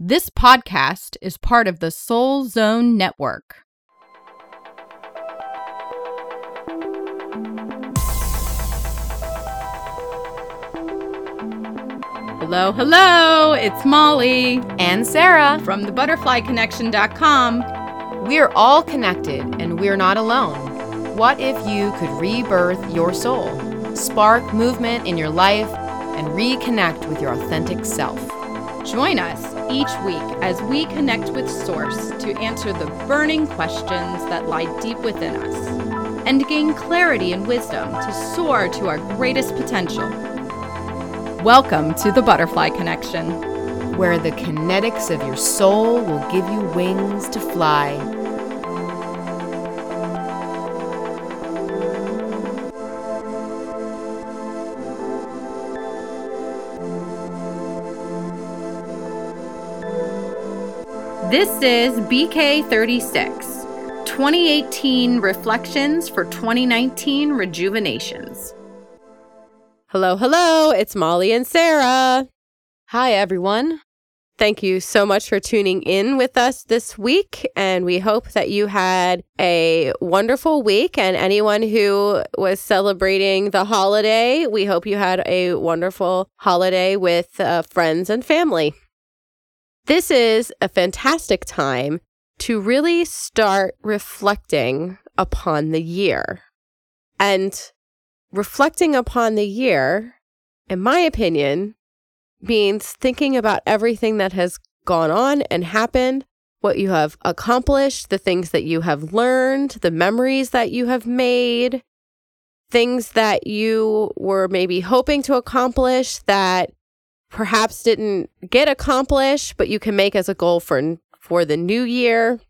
This podcast is part of the Soul Zone Network. Hello, hello, it's Molly and Sara from the thebutterflyconnection.com. We're all connected and we're not alone. What if you could rebirth your soul, spark movement in your life, and reconnect with your authentic self? Join us each week as we connect with Source to answer the burning questions that lie deep within us and gain clarity and wisdom to soar to our greatest potential. Welcome to the Butterfly Connection, where the kinetics of your soul will give you wings to fly. This is BK36 2018 Reflections for 2019 Rejuvenations. Hello, hello. It's Molly and Sara. Hi, everyone. Thank you so much for tuning in with us this week. And we hope that you had a wonderful week. And anyone who was celebrating the holiday, we hope you had a wonderful holiday with uh, friends and family. This is a fantastic time to really start reflecting upon the year. And reflecting upon the year, in my opinion, means thinking about everything that has gone on and happened, what you have accomplished, the things that you have learned, the memories that you have made, things that you were maybe hoping to accomplish that perhaps didn't get accomplished, but you can make as a goal for for the new year.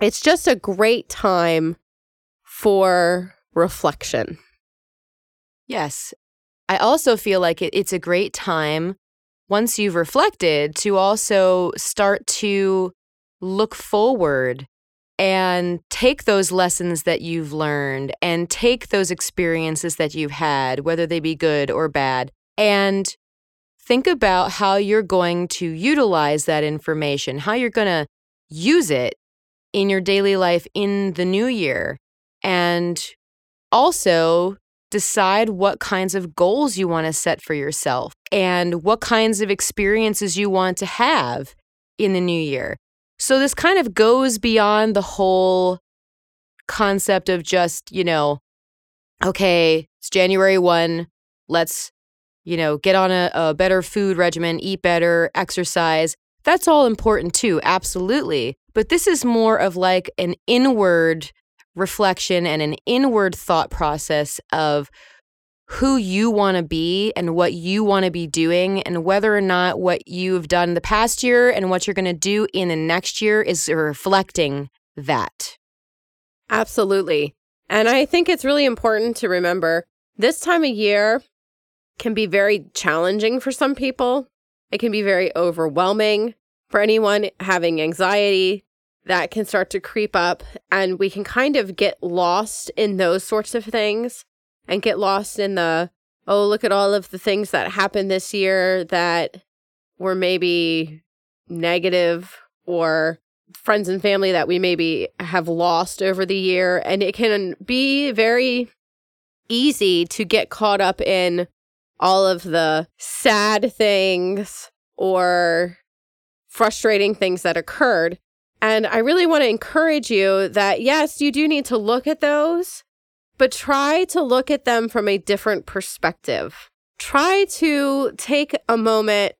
It's just a great time for reflection. Yes. I also feel like it, it's a great time once you've reflected to also start to look forward and take those lessons that you've learned and take those experiences that you've had, whether they be good or bad, and think about how you're going to utilize that information, how you're going to use it in your daily life in the new year. And also decide what kinds of goals you want to set for yourself and what kinds of experiences you want to have in the new year. So, this kind of goes beyond the whole concept of just, you know, okay, it's January 1, let's you know, get on a, a better food regimen, eat better, exercise. That's all important too, absolutely. But this is more of like an inward reflection and an inward thought process of who you want to be and what you want to be doing, and whether or not what you've done the past year and what you're going to do in the next year is reflecting that. Absolutely. And I think it's really important to remember this time of year, can be very challenging for some people. It can be very overwhelming for anyone having anxiety that can start to creep up and we can kind of get lost in those sorts of things and get lost in the oh look at all of the things that happened this year that were maybe negative or friends and family that we maybe have lost over the year and it can be very easy to get caught up in all of the sad things or frustrating things that occurred. And I really want to encourage you that yes, you do need to look at those, but try to look at them from a different perspective. Try to take a moment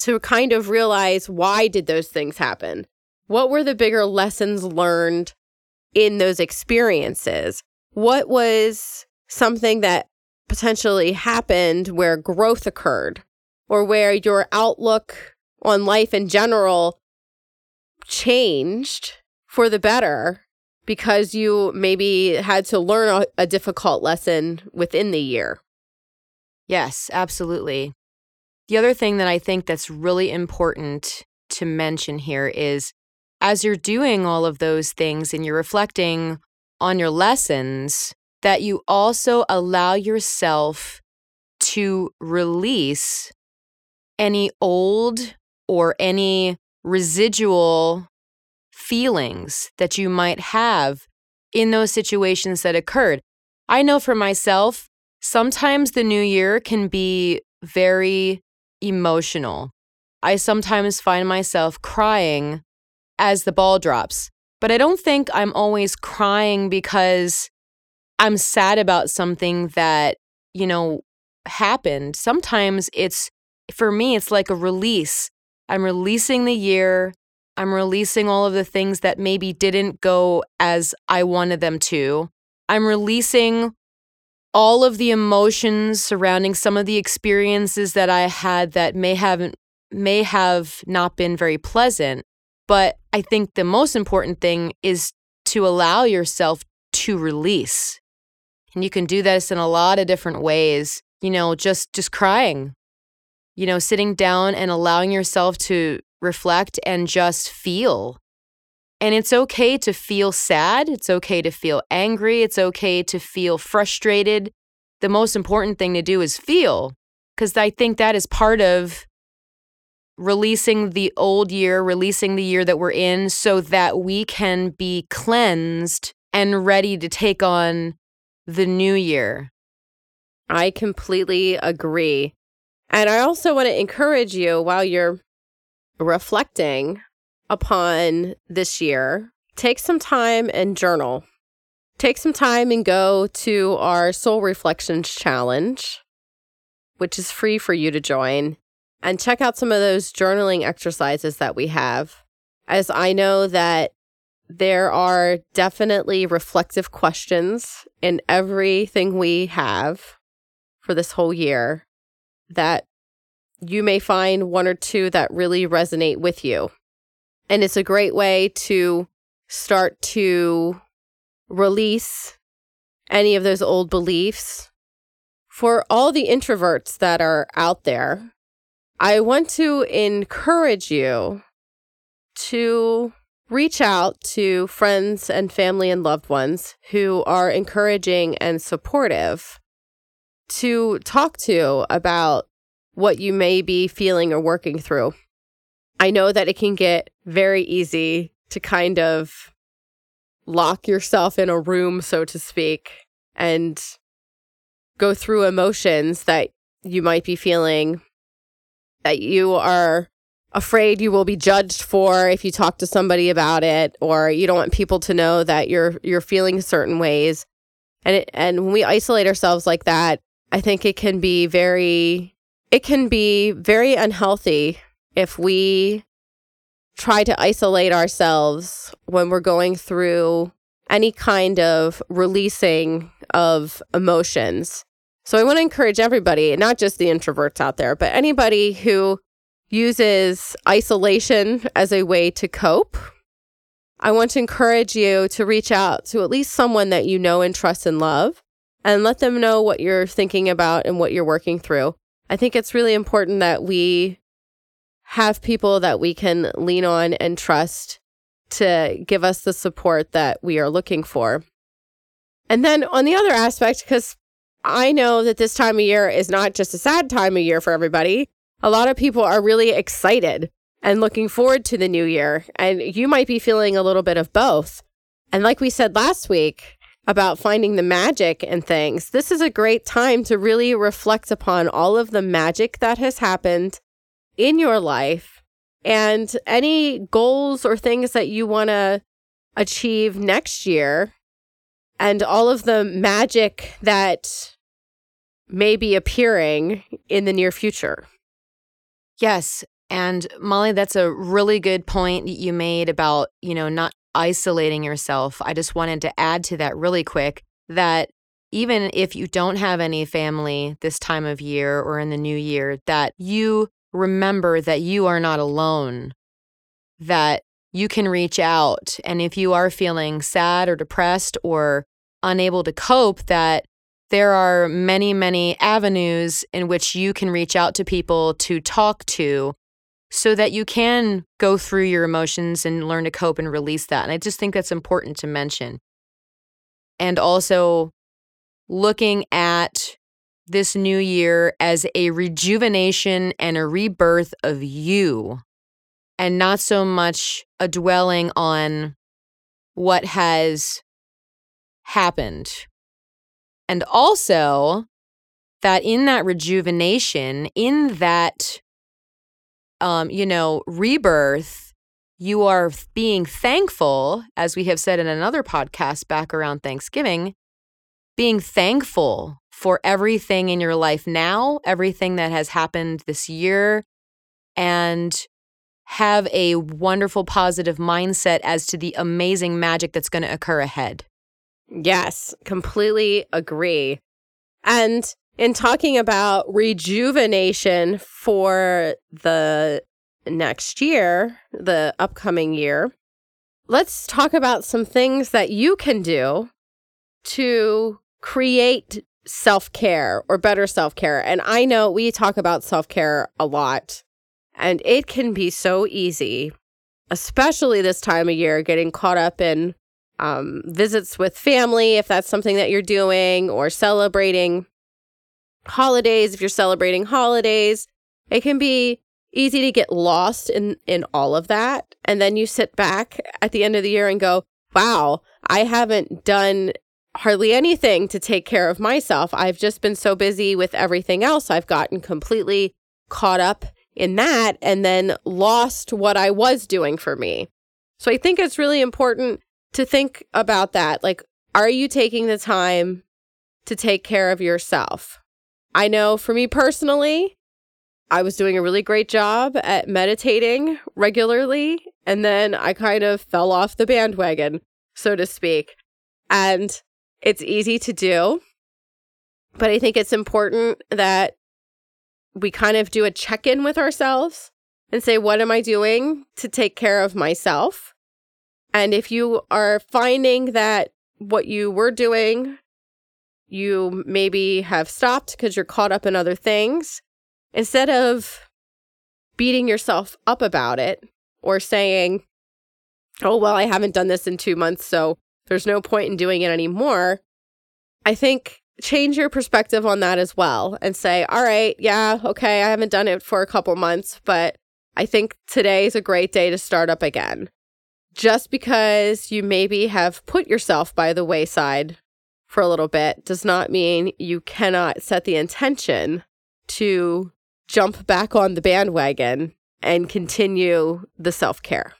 to kind of realize why did those things happen? What were the bigger lessons learned in those experiences? What was something that potentially happened where growth occurred or where your outlook on life in general changed for the better because you maybe had to learn a, a, difficult lesson within the year. Yes, absolutely. The other thing that I think that's really important to mention here is as you're doing all of those things and you're reflecting on your lessons, that you also allow yourself to release any old or any residual feelings that you might have in those situations that occurred. I know for myself, sometimes the new year can be very emotional. I sometimes find myself crying as the ball drops, but I don't think I'm always crying because I'm sad about something that, you know, happened. Sometimes it's, for me, it's like a release. I'm releasing the year. I'm releasing all of the things that maybe didn't go as I wanted them to. I'm releasing all of the emotions surrounding some of the experiences that I had that may haven't may have not been very pleasant. But I think the most important thing is to allow yourself to release. And you can do this in a lot of different ways. You know, just just crying. You know, sitting down and allowing yourself to reflect and just feel. And it's okay to feel sad. It's okay to feel angry. It's okay to feel frustrated. The most important thing to do is feel, because I think that is part of releasing the old year, releasing the year that we're in, so that we can be cleansed and ready to take on the new year. I completely agree. And I also want to encourage you while you're reflecting upon this year, take some time and journal. Take some time and go to our Soul Reflections Challenge, which is free for you to join, and check out some of those journaling exercises that we have. As I know that there are definitely reflective questions in everything we have for this whole year that you may find one or two that really resonate with you. And it's a great way to start to release any of those old beliefs. For all the introverts that are out there, I want to encourage you to reach out to friends and family and loved ones who are encouraging and supportive to talk to about what you may be feeling or working through. I know that it can get very easy to kind of lock yourself in a room, so to speak, and go through emotions that you might be feeling that you are afraid you will be judged for if you talk to somebody about it or you don't want people to know that you're you're feeling certain ways. And it, and when we isolate ourselves like that i think it can be very it can be very unhealthy if we try to isolate ourselves when we're going through any kind of releasing of emotions. So i want to encourage everybody not just the introverts out there but anybody who uses isolation as a way to cope, I want to encourage you to reach out to at least someone that you know and trust and love and let them know what you're thinking about and what you're working through. I think it's really important that we have people that we can lean on and trust to give us the support that we are looking for. And then on the other aspect, because I know that this time of year is not just a sad time of year for everybody, a lot of people are really excited and looking forward to the new year. And you might be feeling a little bit of both. And like we said last week about finding the magic and things, this is a great time to really reflect upon all of the magic that has happened in your life and any goals or things that you want to achieve next year and all of the magic that may be appearing in the near future. Yes. And Molly, that's a really good point you made about, you know, not isolating yourself. I just wanted to add to that really quick that even if you don't have any family this time of year or in the new year, that you remember that you are not alone, that you can reach out. And if you are feeling sad or depressed or unable to cope, that there are many, many avenues in which you can reach out to people to talk to so that you can go through your emotions and learn to cope and release that. And I just think that's important to mention. And also looking at this new year as a rejuvenation and a rebirth of you. and not so much a dwelling on what has happened. And also that in that rejuvenation, in that, um, you know, rebirth, you are being thankful, as we have said in another podcast back around Thanksgiving, being thankful for everything in your life now, everything that has happened this year, and have a wonderful positive mindset as to the amazing magic that's going to occur ahead. Yes, completely agree. And in talking about rejuvenation for the next year, the upcoming year, let's talk about some things that you can do to create self care or better self care. And I know we talk about self care a lot, and it can be so easy, especially this time of year, getting caught up in um, visits with family, if that's something that you're doing, or celebrating holidays, if you're celebrating holidays. It can be easy to get lost in in all of that. And then you sit back at the end of the year and go wow i haven't done hardly anything to take care of myself. I've just been so busy with everything else. I've gotten completely caught up in that and then lost what i was doing for me. So i think it's really important to think about that like are you taking the time to take care of yourself i know for me personally I was doing a really great job at meditating regularly. And then I kind of fell off the bandwagon, so to speak. And it's easy to do. But I think it's important that we kind of do a check in with ourselves and say, what am I doing to take care of myself? And if you are finding that what you were doing, you maybe have stopped because you're caught up in other things, instead of beating yourself up about it or saying, oh, well, I haven't done this in two months, so there's no point in doing it anymore, I think change your perspective on that as well and say, all right, yeah, okay, I haven't done it for a couple months, but I think today is a great day to start up again. Just because you maybe have put yourself by the wayside for a little bit does not mean you cannot set the intention to jump back on the bandwagon and continue the self care.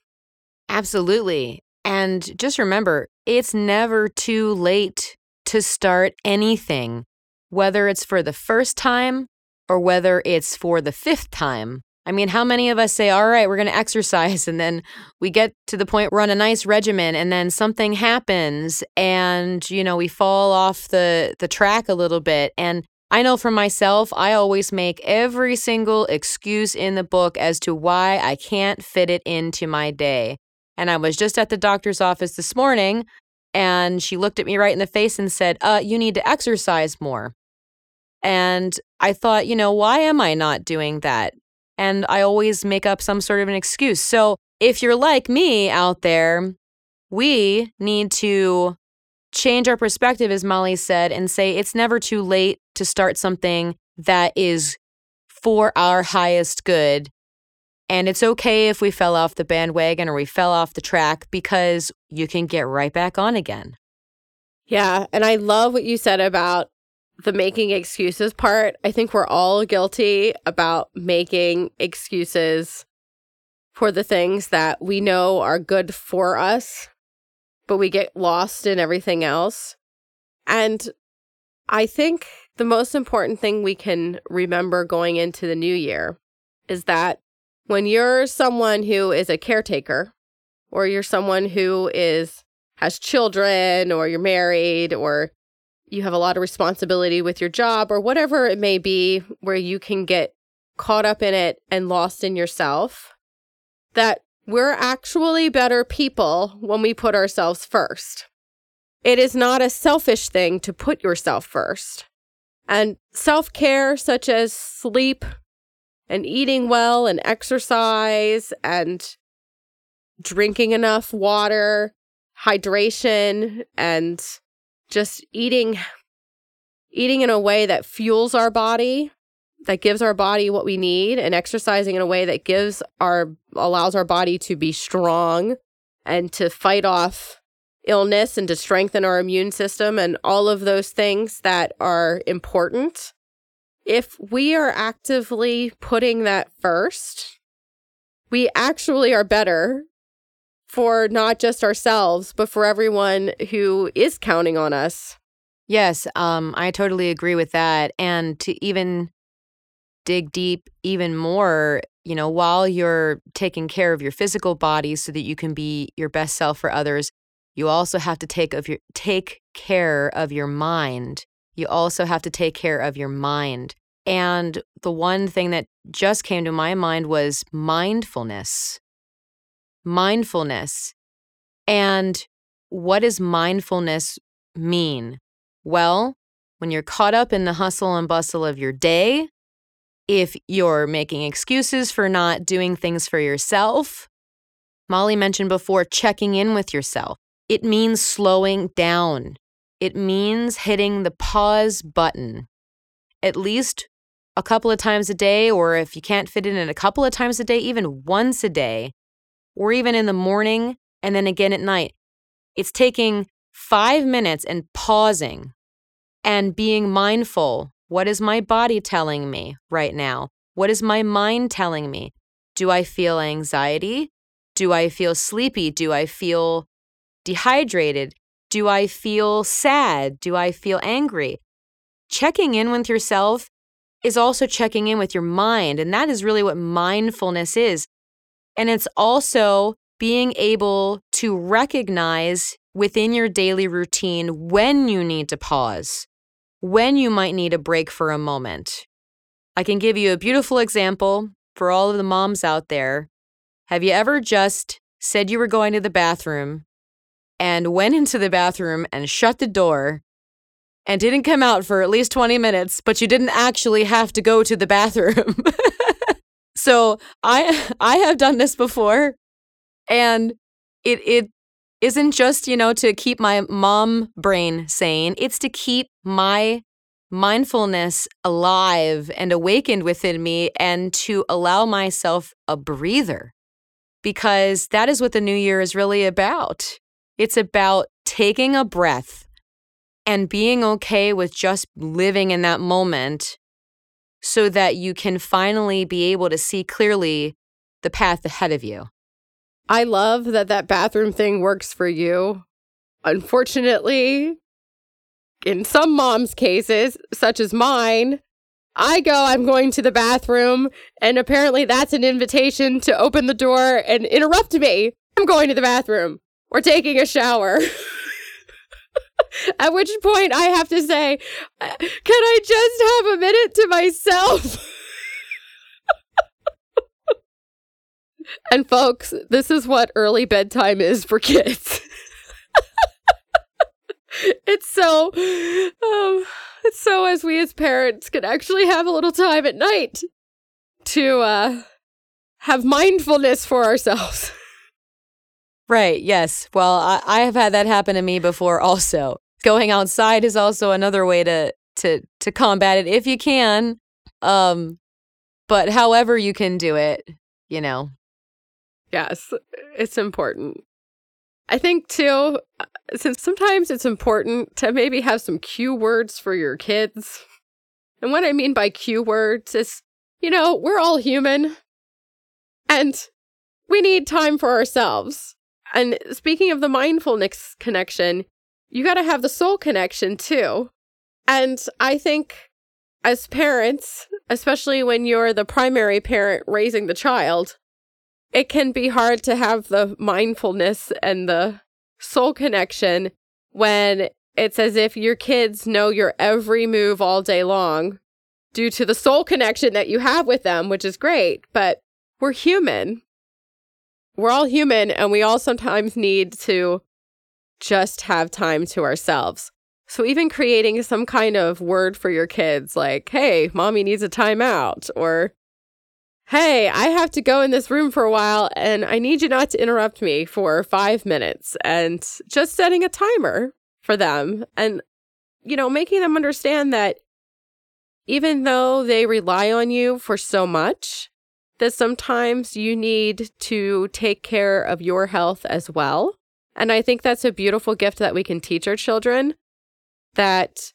Absolutely. And just remember, it's never too late to start anything, whether it's for the first time or whether it's for the fifth time. I mean, how many of us say, all right, we're going to exercise, and then we get to the point we're on a nice regimen, and then something happens, and, you know, we fall off the, the track a little bit. And I know for myself, I always make every single excuse in the book as to why I can't fit it into my day. And I was just at the doctor's office this morning, and she looked at me right in the face and said, uh, You need to exercise more. And I thought, you know, why am I not doing that? And I always make up some sort of an excuse. So if you're like me out there, we need to change our perspective, as Molly said, and say it's never too late to start something that is for our highest good. And it's okay if we fell off the bandwagon or we fell off the track because you can get right back on again. Yeah. And I love what you said about the making excuses part. I think we're all guilty about making excuses for the things that we know are good for us but we get lost in everything else. And I think the most important thing we can remember going into the new year is that when you're someone who is a caretaker or you're someone who is has children or you're married or you have a lot of responsibility with your job or whatever it may be where you can get caught up in it and lost in yourself that we're actually better people when we put ourselves first. It is not a selfish thing to put yourself first. And self care, such as sleep and eating well and exercise and drinking enough water, hydration, and just eating eating in a way that fuels our body that gives our body what we need and exercising in a way that gives our allows our body to be strong and to fight off illness and to strengthen our immune system and all of those things that are important. If we are actively putting that first, we actually are better for not just ourselves, but for everyone who is counting on us. Yes, um, I totally agree with that. And to even dig deep even more, you know, while you're taking care of your physical body so that you can be your best self for others, you also have to take of your take care of your mind. You also have to take care of your mind. And the one thing that just came to my mind was mindfulness mindfulness. And what does mindfulness mean? Well, when you're caught up in the hustle and bustle of your day, if you're making excuses for not doing things for yourself, Molly mentioned before checking in with yourself. It means slowing down. It means hitting the pause button at least a couple of times a day, or if you can't fit it in a couple of times a day, even once a day, or even in the morning and then again at night. It's taking five minutes and pausing and being mindful. What is my body telling me right now? What is my mind telling me? Do I feel anxiety? Do I feel sleepy? Do I feel dehydrated? Do I feel sad? Do I feel angry? Checking in with yourself is also checking in with your mind. And that is really what mindfulness is. And it's also being able to recognize within your daily routine when you need to pause, when you might need a break for a moment. I can give you a beautiful example for all of the moms out there. Have you ever just said you were going to the bathroom and went into the bathroom and shut the door and didn't come out for at least 20 minutes, but you didn't actually have to go to the bathroom? So I I have done this before and it it isn't just, you know, to keep my mom brain sane, it's to keep my mindfulness alive and awakened within me and to allow myself a breather. Because that is what the new year is really about. It's about taking a breath and being okay with just living in that moment so that you can finally be able to see clearly the path ahead of you. I love that that bathroom thing works for you. Unfortunately, in some moms' cases, such as mine, I go, I'm going to the bathroom, and apparently that's an invitation to open the door and interrupt me. I'm going to the bathroom or taking a shower. At which point I have to say, can I just have a minute to myself? and folks, this is what early bedtime is for kids. it's so um, it's so as we as parents can actually have a little time at night to uh have mindfulness for ourselves. Right. Yes. Well, I, I have had that happen to me before also. Going outside is also another way to to to combat it if you can. Um but however you can do it, you know. Yes, it's important. I think too, uh, since sometimes it's important to maybe have some cue words for your kids. And what I mean by cue words is, you know, we're all human and we need time for ourselves. And speaking of the mindfulness connection, you got to have the soul connection too. And I think as parents, especially when you're the primary parent raising the child, it can be hard to have the mindfulness and the soul connection when it's as if your kids know your every move all day long due to the soul connection that you have with them, which is great. But we're human we're all human and we all sometimes need to just have time to ourselves. So, even creating some kind of word for your kids, like, hey, mommy needs a timeout, or hey, I have to go in this room for a while and I need you not to interrupt me for five minutes, and just setting a timer for them and, you know, making them understand that even though they rely on you for so much, that sometimes you need to take care of your health as well. And I think that's a beautiful gift that we can teach our children that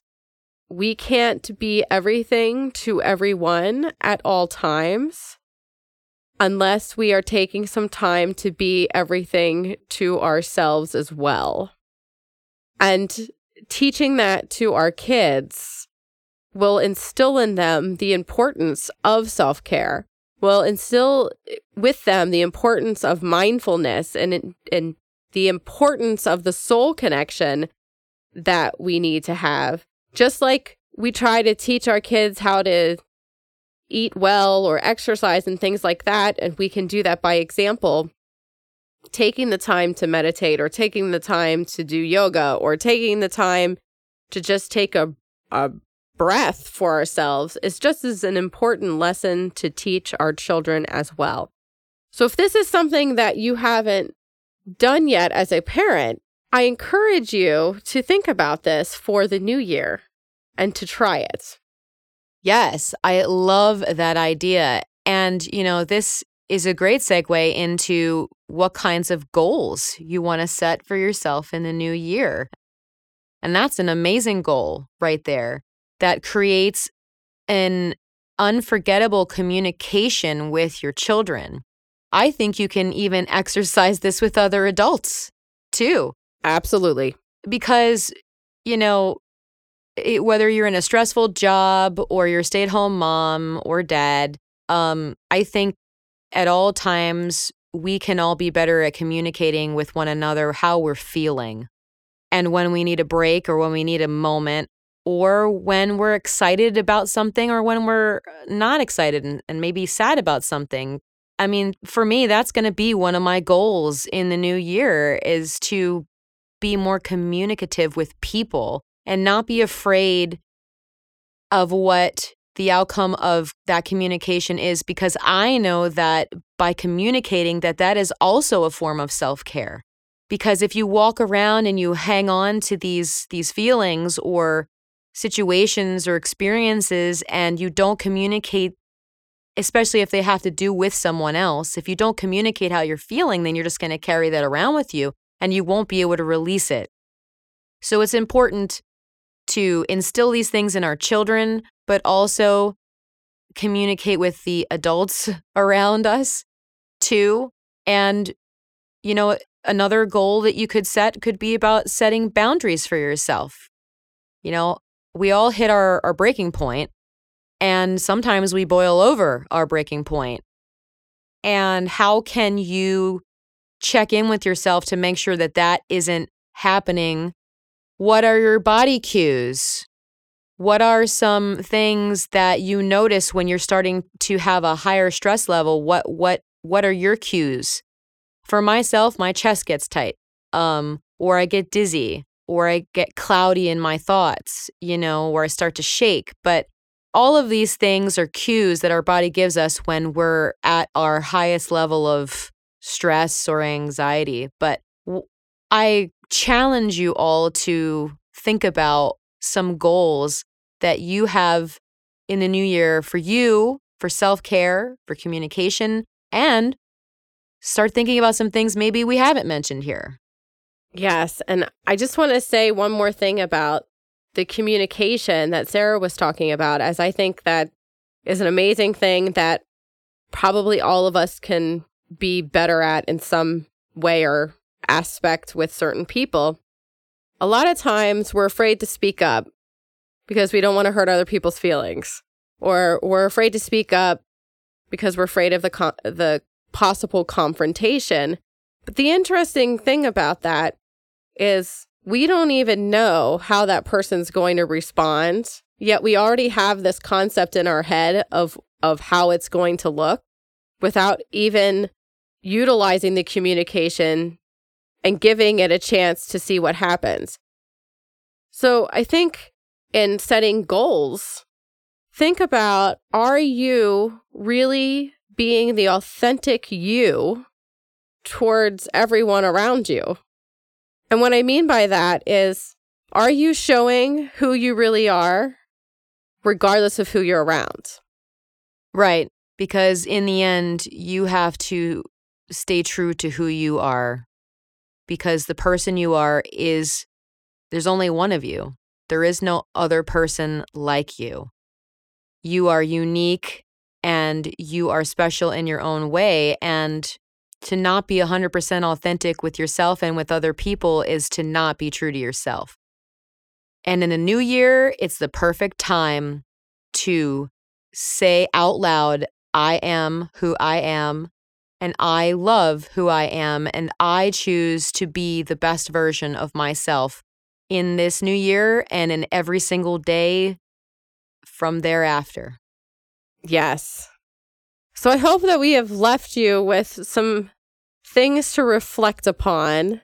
we can't be everything to everyone at all times unless we are taking some time to be everything to ourselves as well. And teaching that to our kids will instill in them the importance of self care, will instill with them the importance of mindfulness and, and the importance of the soul connection that we need to have. Just like we try to teach our kids how to eat well or exercise and things like that, and we can do that by example. Taking the time to meditate, or taking the time to do yoga, or taking the time to just take a, a breath for ourselves is just as an important lesson to teach our children as well. So, if this is something that you haven't done yet as a parent, I encourage you to think about this for the new year and to try it. Yes, I love that idea. And, you know, this is a great segue into what kinds of goals you want to set for yourself in the new year. And that's an amazing goal right there that creates an unforgettable communication with your children. I think you can even exercise this with other adults too. Absolutely. Because, you know, it, whether you're in a stressful job or you're a stay at home mom or dad, um, I think at all times we can all be better at communicating with one another how we're feeling. And when we need a break or when we need a moment, or when we're excited about something or when we're uh, not excited and, and maybe sad about something. I mean, for me, that's going to be one of my goals in the new year is to be more communicative with people and not be afraid of what the outcome of that communication is because I know that by communicating that that is also a form of self-care. Because if you walk around and you hang on to these these feelings or situations or experiences and you don't communicate especially if they have to do with someone else, if you don't communicate how you're feeling, then you're just going to carry that around with you and you won't be able to release it. So it's important to instill these things in our children, but also communicate with the adults around us too. And, you know, another goal that you could set could be about setting boundaries for yourself. You know, we all hit our, our breaking point, and sometimes we boil over our breaking point. And how can you check in with yourself to make sure that that isn't happening what are your body cues? What are some things that you notice when you're starting to have a higher stress level? What what what are your cues? For myself, my chest gets tight. Um or I get dizzy or I get cloudy in my thoughts, you know, or I start to shake. But all of these things are cues that our body gives us when we're at our highest level of stress or anxiety. But I challenge you all to think about some goals that you have in the new year for you, for self care, for communication, and start thinking about some things maybe we haven't mentioned here. Yes. And I just want to say one more thing about the communication that Sara was talking about, as I think that is an amazing thing that probably all of us can be better at in some way or aspect with certain people, a lot of times we're afraid to speak up because we don't want to hurt other people's feelings, or we're afraid to speak up because we're afraid of the co- the possible confrontation. But the interesting thing about that is we don't even know how that person's going to respond. Yet we already have this concept in our head of of how it's going to look without even utilizing the communication and giving it a chance to see what happens. So I think in setting goals, think about are you really being the authentic you towards everyone around you? And what I mean by that is, are you showing who you really are? regardless of who you're around. Right. Because in the end, you have to stay true to who you are. Because the person you are is, there's only one of you. There is no other person like you. You are unique and you are special in your own way. And to not be 100% authentic with yourself and with other people is to not be true to yourself. And in a new year, it's the perfect time to say out loud, I am who I am, and I love who I am, and I choose to be the best version of myself in this new year and in every single day from thereafter. Yes. So I hope that we have left you with some things to reflect upon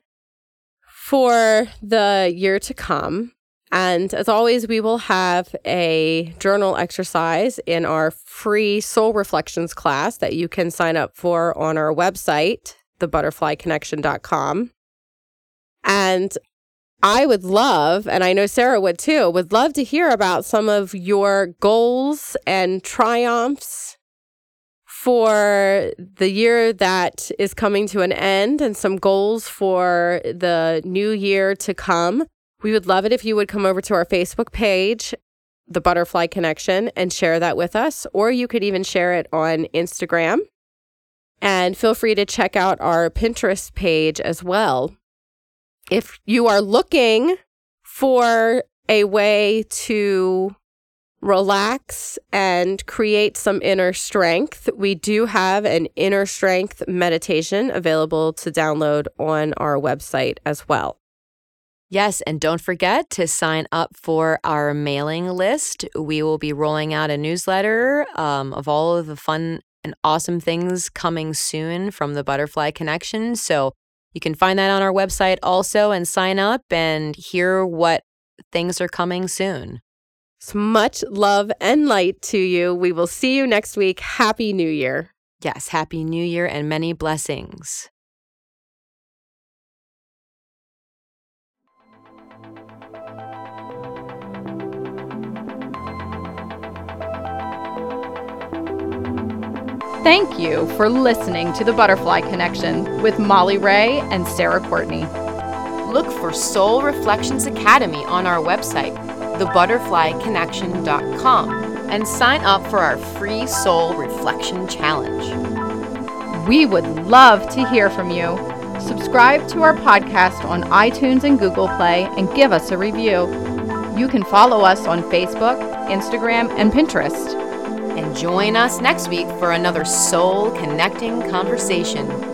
for the year to come. And as always, we will have a journal exercise in our free soul reflections class that you can sign up for on our website, thebutterflyconnection.com. And I would love, and I know Sara would too, would love to hear about some of your goals and triumphs for the year that is coming to an end and some goals for the new year to come. We would love it if you would come over to our Facebook page, The Butterfly Connection, and share that with us, or you could even share it on Instagram. And feel free to check out our Pinterest page as well. If you are looking for a way to relax and create some inner strength, we do have an inner strength meditation available to download on our website as well. Yes, and don't forget to sign up for our mailing list. We will be rolling out a newsletter um, of all of the fun and awesome things coming soon from the Butterfly Connection. So you can find that on our website also and sign up and hear what things are coming soon. So much love and light to you. We will see you next week. Happy New Year. Yes, Happy New Year and many blessings. Thank you for listening to The Butterfly Connection with Molly Ray and Sara Courtney. Look for Soul Reflections Academy on our website, thebutterflyconnection.com, and sign up for our free Soul Reflection Challenge. We would love to hear from you. Subscribe to our podcast on iTunes and Google Play and give us a review. You can follow us on Facebook, Instagram, and Pinterest. And join us next week for another soul connecting conversation.